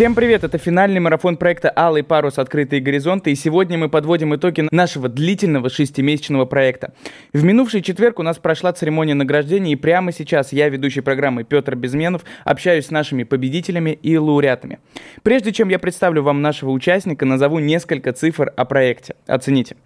Всем привет! Это финальный марафон проекта «Алый парус. Открытые горизонты». И сегодня мы подводим итоги нашего длительного шестимесячного проекта. В минувший четверг у нас прошла церемония награждения, и прямо сейчас я, ведущий программы Петр Безменов, общаюсь с нашими победителями и лауреатами. Прежде чем я представлю вам нашего участника, назову несколько цифр о проекте. Оцените.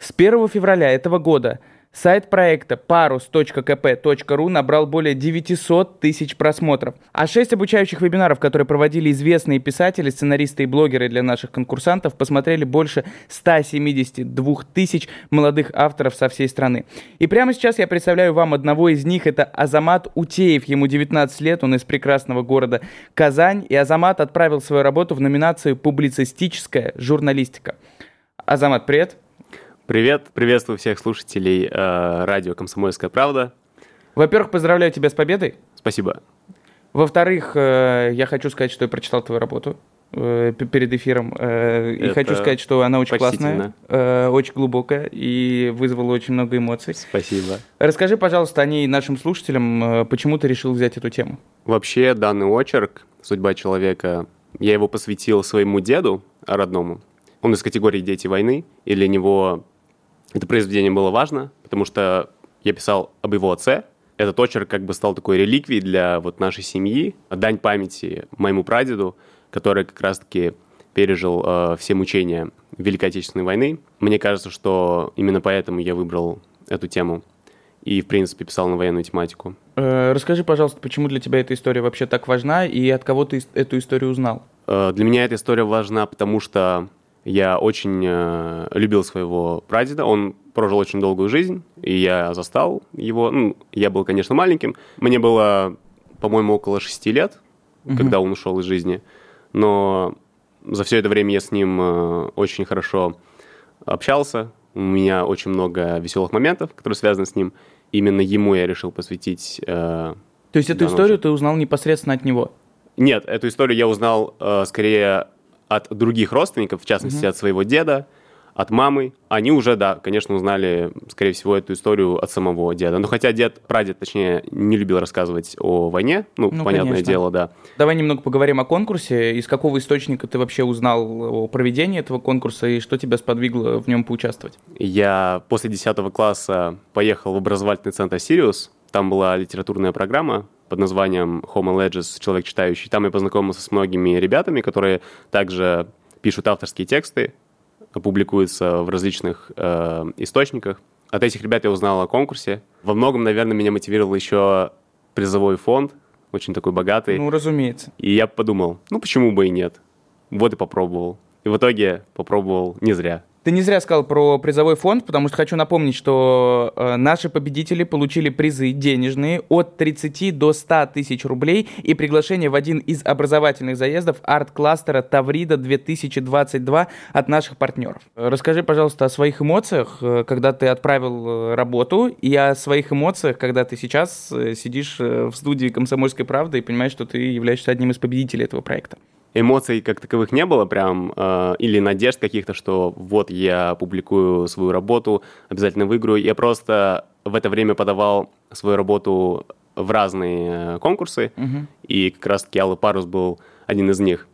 С 1 февраля этого года – Сайт проекта parus.kp.ru набрал более 900 тысяч просмотров. А шесть обучающих вебинаров, которые проводили известные писатели, сценаристы и блогеры для наших конкурсантов, посмотрели больше 172 тысяч молодых авторов со всей страны. И прямо сейчас я представляю вам одного из них. Это Азамат Утеев. Ему 19 лет, он из прекрасного города Казань. И Азамат отправил свою работу в номинацию «Публицистическая журналистика». Азамат, привет. Привет, приветствую всех слушателей э, радио «Комсомольская правда». Во-первых, поздравляю тебя с победой. Спасибо. Во-вторых, э, я хочу сказать, что я прочитал твою работу э, перед эфиром. Э, и хочу сказать, что она очень классная, э, очень глубокая и вызвала очень много эмоций. Спасибо. Расскажи, пожалуйста, о ней нашим слушателям, э, почему ты решил взять эту тему. Вообще, данный очерк «Судьба человека», я его посвятил своему деду родному. Он из категории «Дети войны», и для него это произведение было важно, потому что я писал об его отце. Этот очерк как бы стал такой реликвией для вот нашей семьи, дань памяти моему прадеду, который как раз-таки пережил э, все мучения Великой Отечественной войны. Мне кажется, что именно поэтому я выбрал эту тему и, в принципе, писал на военную тематику. Э, расскажи, пожалуйста, почему для тебя эта история вообще так важна и от кого ты эту историю узнал? Э, для меня эта история важна, потому что я очень э, любил своего прадеда, он прожил очень долгую жизнь, и я застал его. Ну, я был, конечно, маленьким. Мне было, по-моему, около шести лет, угу. когда он ушел из жизни. Но за все это время я с ним э, очень хорошо общался. У меня очень много веселых моментов, которые связаны с ним. Именно ему я решил посвятить. Э, То есть эту историю ты узнал непосредственно от него? Нет, эту историю я узнал э, скорее от других родственников, в частности, mm-hmm. от своего деда, от мамы. Они уже, да, конечно, узнали, скорее всего, эту историю от самого деда. Но хотя дед, прадед, точнее, не любил рассказывать о войне, ну, ну понятное конечно. дело, да. Давай немного поговорим о конкурсе. Из какого источника ты вообще узнал о проведении этого конкурса и что тебя сподвигло в нем поучаствовать? Я после 10 класса поехал в образовательный центр «Сириус». Там была литературная программа, под названием Homo Legis «Человек читающий». Там я познакомился с многими ребятами, которые также пишут авторские тексты, публикуются в различных э, источниках. От этих ребят я узнал о конкурсе. Во многом, наверное, меня мотивировал еще призовой фонд, очень такой богатый. Ну, разумеется. И я подумал, ну почему бы и нет? Вот и попробовал. И в итоге попробовал не зря. Ты не зря сказал про призовой фонд, потому что хочу напомнить, что э, наши победители получили призы денежные от 30 до 100 тысяч рублей и приглашение в один из образовательных заездов арт-кластера Таврида 2022 от наших партнеров. Расскажи, пожалуйста, о своих эмоциях, э, когда ты отправил э, работу, и о своих эмоциях, когда ты сейчас э, сидишь в студии «Комсомольской правды» и понимаешь, что ты являешься одним из победителей этого проекта эмоций как таковых не было прям, э, или надежд каких-то, что вот я публикую свою работу, обязательно выиграю. Я просто в это время подавал свою работу в разные э, конкурсы, угу. и как раз-таки «Алый парус» был один из них.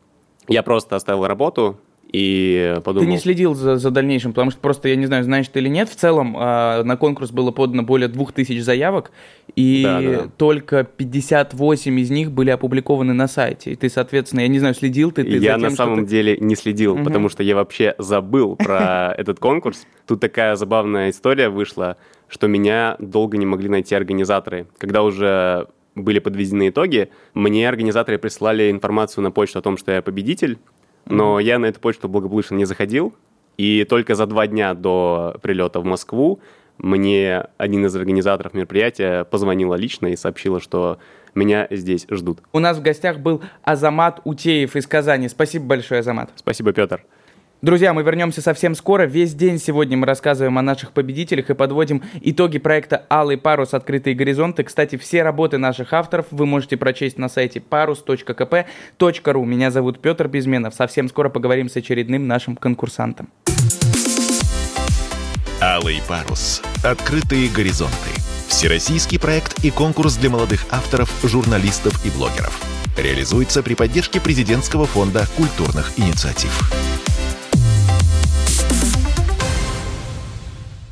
Я просто оставил работу, и подумал... Ты не следил за, за дальнейшим, потому что просто, я не знаю, знаешь ты или нет, в целом э, на конкурс было подано более 2000 заявок, и да, да. только 58 из них были опубликованы на сайте. И ты, соответственно, я не знаю, следил ты, ты Я тем, на самом ты... деле не следил, угу. потому что я вообще забыл про этот конкурс. Тут такая забавная история вышла, что меня долго не могли найти организаторы. Когда уже были подведены итоги, мне организаторы прислали информацию на почту о том, что я победитель, но я на эту почту благополучно не заходил, и только за два дня до прилета в Москву мне один из организаторов мероприятия позвонила лично и сообщила, что меня здесь ждут. У нас в гостях был Азамат Утеев из Казани. Спасибо большое, Азамат. Спасибо, Петр. Друзья, мы вернемся совсем скоро. Весь день сегодня мы рассказываем о наших победителях и подводим итоги проекта «Алый парус. Открытые горизонты». Кстати, все работы наших авторов вы можете прочесть на сайте parus.kp.ru. Меня зовут Петр Безменов. Совсем скоро поговорим с очередным нашим конкурсантом. «Алый парус. Открытые горизонты». Всероссийский проект и конкурс для молодых авторов, журналистов и блогеров. Реализуется при поддержке президентского фонда культурных инициатив.